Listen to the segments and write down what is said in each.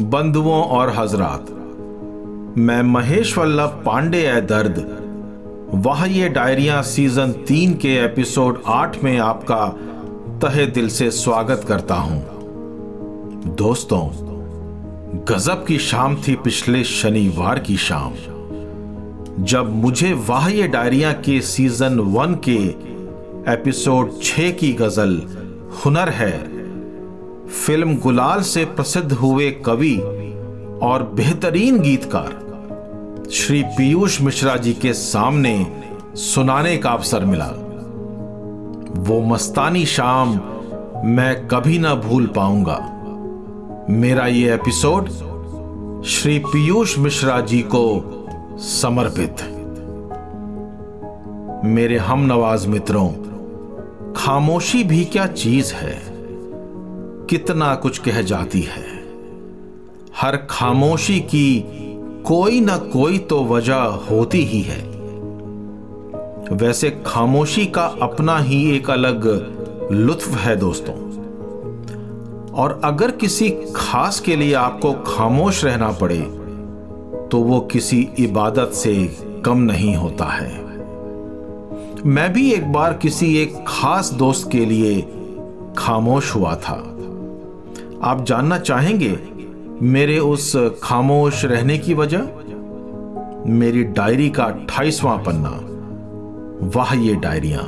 बंधुओं और हजरात, मैं महेश वल्लभ पांडे ए दर्द। वह, ये डायरिया सीज़न तीन के एपिसोड आठ में आपका तहे दिल से स्वागत करता हूँ। दोस्तों, गजब की शाम थी पिछले शनिवार की शाम। जब मुझे वाह, ये डायरिया के सीज़न वन के एपिसोड छ की गज़ल हुनर है फ़िल्म गुलाल से प्रसिद्ध हुए कवि और बेहतरीन गीतकार। श्री पीयूष मिश्रा जी के सामने सुनाने का अवसर मिला। वो मस्तानी शाम मैं कभी ना भूल पाऊँगा। मेरा ये एपिसोड श्री पीयूष मिश्रा जी को समर्पित। मेरे हम नवाज़ मित्रों, खामोशी भी क्या चीज़ है? कितना कुछ कह जाती है। हर खामोशी की कोई ना कोई तो वजह होती ही है। वैसे खामोशी का अपना ही एक अलग लुत्फ है दोस्तों। और अगर किसी खास के लिए आपको खामोश रहना पड़े तो वो किसी इबादत से कम नहीं होता है। मैं भी एक बार किसी एक खास दोस्त के लिए खामोश हुआ था। आप जानना चाहेंगे मेरे उस खामोश रहने की वजह? मेरी डायरी का अट्ठाईसवां पन्ना। वाह, ये डायरिया।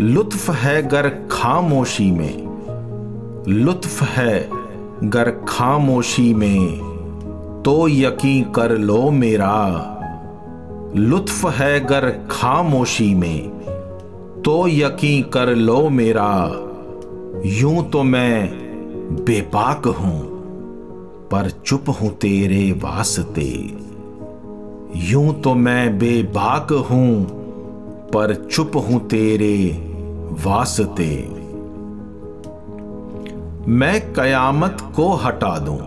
लुत्फ है गर खामोशी में। लुत्फ है गर खामोशी में। तो यकीन कर लो मेरा। लुत्फ है गर खामोशी में। तो यकीन कर लो मेरा। यूँ तो मैं बेबाक हूँ, पर चुप हूँ तेरे वास्ते। यूँ तो मैं बेबाक हूँ, पर चुप हूँ तेरे वास्ते। मैं कयामत को हटा दूँ,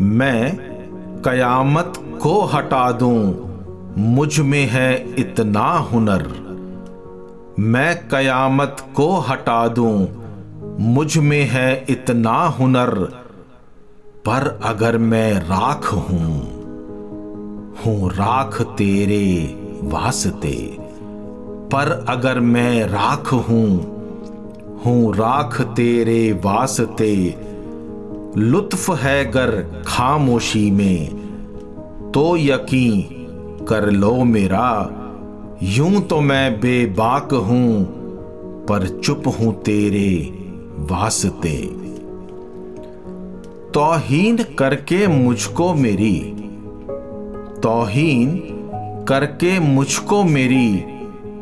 मैं कयामत को हटा दूँ, मुझमें है इतना हुनर। मैं कयामत को हटा दूँ। मुझमें है इतना हुनर, पर अगर मैं राख हूँ हूँ राख तेरे वास्ते। पर अगर मैं राख हूँ हूँ राख तेरे वास्ते। लुत्फ है गर खामोशी में तो यकीन कर लो मेरा। यूँ तो मैं बेबाक हूँ, पर चुप हूँ तेरे वास्ते। तोहीन करके मुझको मेरी, तोहीन करके मुझको मेरी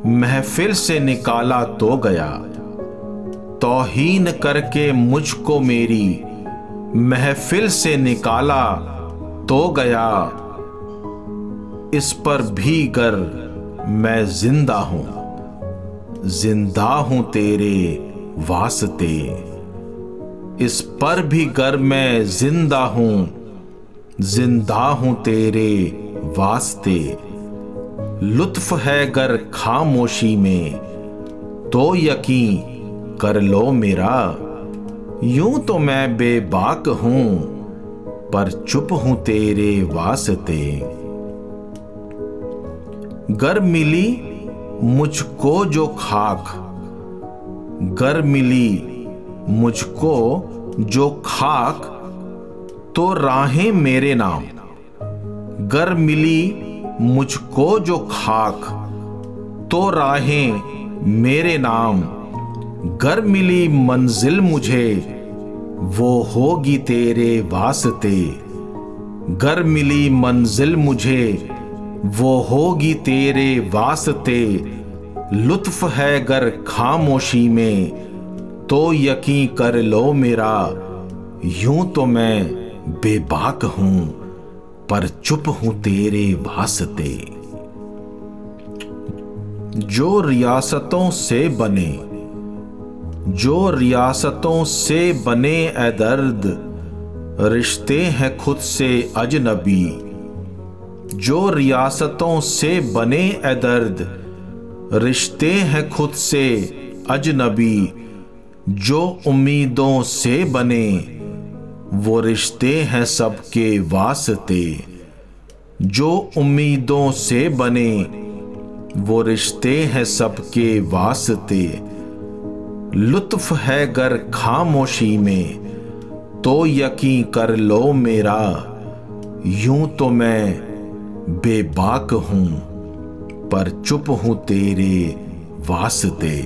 महफिल से निकाला तो गया। तोहीन करके मुझको मेरी महफिल से निकाला तो गया। इस पर भी गर मैं ज़िंदा हूँ। ज़िंदा हूँ तेरे वास्ते। इस पर भी गर मैं ज़िंदा हूँ। ज़िंदा हूँ तेरे वास्ते। लुत्फ है गर खामोशी में। तो यकीन कर लो मेरा। यूँ तो मैं बेबाक हूँ, पर चुप हूँ तेरे वास्ते। गर मिली मुझको जो खाक। गर मिली मुझको जो खाक तो राहें मेरे नाम। गर मिली मुझको जो खाक तो राहें मेरे नाम। गर मिली मंजिल मुझे, वो होगी तेरे वास्ते। गर मिली मंजिल मुझे वो होगी तेरे वास्ते। लुत्फ है गर खामोशी में तो यकीन कर लो मेरा, यूँ तो मैं बेबाक हूँ, पर चुप हूँ तेरे वास्ते। जो रियासतों से बने, जो रियासतों से बने ए दर्द, रिश्ते हैं खुद से अजनबी। जो रियासतों से बने ए दर्द, रिश्ते हैं खुद से अजनबी। जो उम्मीदों से बने, वो रिश्ते हैं सबके वास्ते। जो उम्मीदों से बने, वो रिश्ते हैं सबके वास्ते। लुत्फ है गर खामोशी में तो यकीन कर लो मेरा, यूँ तो मैं बेबाक हूँ, पर चुप हूँ तेरे वास्ते।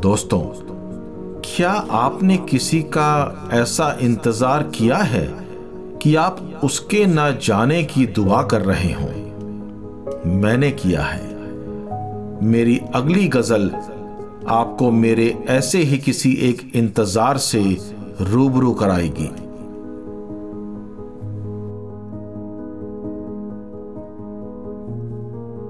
दोस्तों, क्या आपने किसी का ऐसा इंतज़ार किया है कि आप उसके न जाने की दुआ कर रहे हो? मैंने किया है। मेरी अगली गज़ल आपको मेरे ऐसे ही किसी एक इंतज़ार से रूबरू कराएगी।